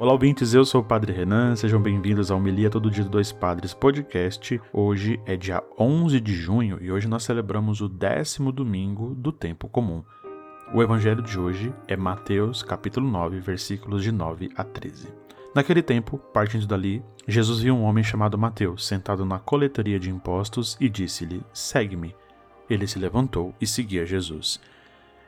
Olá, ouvintes, eu sou o Padre Renan, sejam bem-vindos ao Homilia Todo Dia Dois Padres podcast. Hoje é dia 11 de junho e hoje nós celebramos o décimo domingo do tempo comum. O evangelho de hoje é Mateus, capítulo 9, versículos de 9 a 13. Naquele tempo, partindo dali, Jesus viu um homem chamado Mateus sentado na coletoria de impostos e disse-lhe: Segue-me. Ele se levantou e seguia Jesus.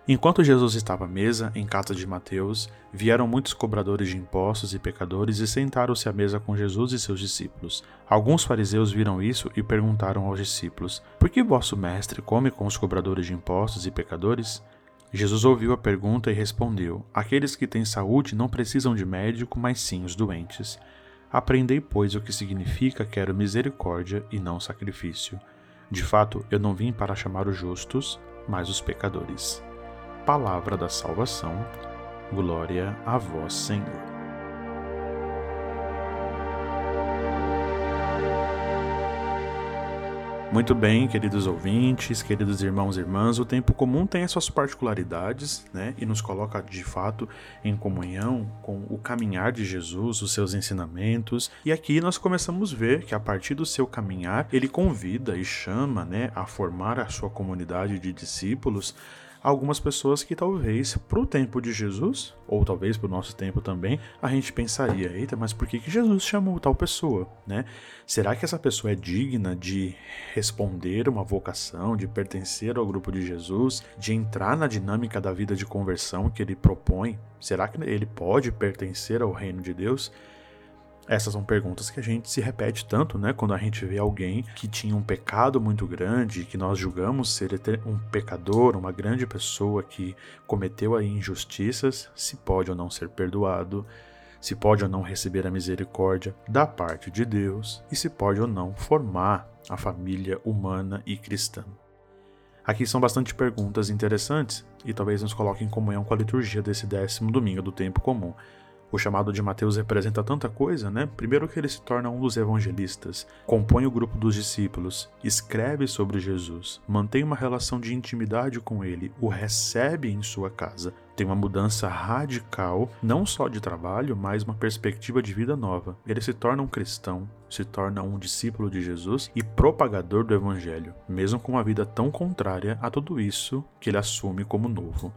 Enquanto Jesus estava à mesa, em casa de Mateus, vieram muitos cobradores de impostos e pecadores e sentaram-se à mesa com Jesus e seus discípulos. Alguns fariseus viram isso e perguntaram aos discípulos: Por que vosso mestre come com os cobradores de impostos e pecadores? Jesus ouviu a pergunta e respondeu: Aqueles que têm saúde não precisam de médico, mas sim os doentes. Aprendei, pois, o que significa quero misericórdia e não sacrifício. De fato, eu não vim para chamar os justos, mas os pecadores palavra da salvação. Glória a vós, Senhor. Muito bem, queridos ouvintes, queridos irmãos e irmãs, o tempo comum tem as suas particularidades, né, e nos coloca de fato em comunhão com o caminhar de Jesus, os seus ensinamentos. E aqui nós começamos a ver que a partir do seu caminhar, ele convida e chama, né, a formar a sua comunidade de discípulos algumas pessoas que talvez para o tempo de Jesus, ou talvez para o nosso tempo também, a gente pensaria: eita, mas por que, que Jesus chamou tal pessoa? Né? Será que essa pessoa é digna de responder uma vocação, de pertencer ao grupo de Jesus, de entrar na dinâmica da vida de conversão que ele propõe? Será que ele pode pertencer ao reino de Deus? Essas são perguntas que a gente se repete tanto, né? Quando a gente vê alguém que tinha um pecado muito grande, que nós julgamos ser um pecador, uma grande pessoa que cometeu aí injustiças, se pode ou não ser perdoado, se pode ou não receber a misericórdia da parte de Deus e se pode ou não formar a família humana e cristã. Aqui são bastante perguntas interessantes e talvez nos coloquem em comunhão com a liturgia desse décimo domingo do tempo comum. O chamado de Mateus representa tanta coisa, né? Primeiro que ele se torna um dos evangelistas, compõe o grupo dos discípulos, escreve sobre Jesus, mantém uma relação de intimidade com ele, o recebe em sua casa, tem uma mudança radical, não só de trabalho, mas uma perspectiva de vida nova. Ele se torna um cristão, se torna um discípulo de Jesus e propagador do evangelho, mesmo com uma vida tão contrária a tudo isso que ele assume como novo.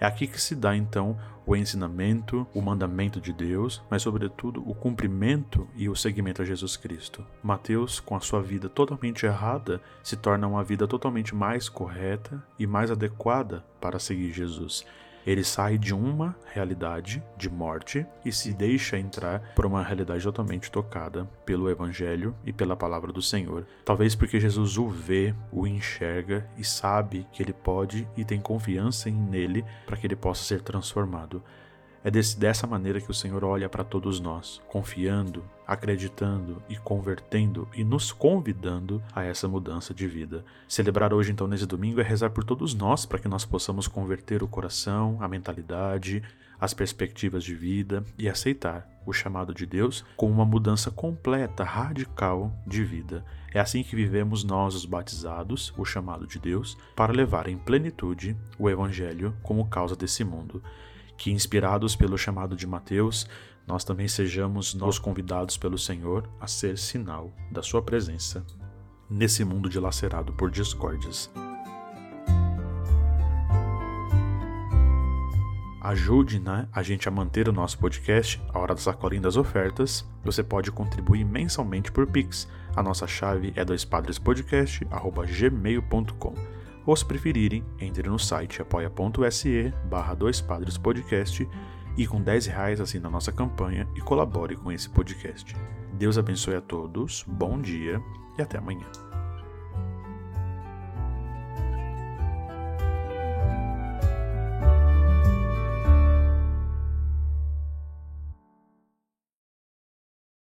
É aqui que se dá então o ensinamento, o mandamento de Deus, mas sobretudo o cumprimento e o seguimento a Jesus Cristo. Mateus, com a sua vida totalmente errada, se torna uma vida totalmente mais correta e mais adequada para seguir Jesus. Ele sai de uma realidade de morte e se deixa entrar por uma realidade totalmente tocada pelo Evangelho e pela palavra do Senhor. Talvez porque Jesus o vê, o enxerga e sabe que ele pode e tem confiança nele para que ele possa ser transformado. É desse, dessa maneira que o Senhor olha para todos nós, confiando, acreditando e convertendo e nos convidando a essa mudança de vida. Celebrar hoje, então, nesse domingo, é rezar por todos nós para que nós possamos converter o coração, a mentalidade, as perspectivas de vida e aceitar o chamado de Deus com uma mudança completa, radical de vida. É assim que vivemos nós, os batizados, o chamado de Deus, para levar em plenitude o Evangelho como causa desse mundo que, inspirados pelo chamado de Mateus, nós também sejamos nós convidados pelo Senhor a ser sinal da Sua presença nesse mundo dilacerado por discórdias. Ajude né, a gente a manter o nosso podcast, A Hora da Sacolinha das Ofertas. Você pode contribuir mensalmente por Pix. A nossa chave é doispadrespodcast.gmail.com ou se preferirem, entre no site apoia.se barra dois padres podcast e com 10 reais assine a nossa campanha e colabore com esse podcast. Deus abençoe a todos, bom dia e até amanhã.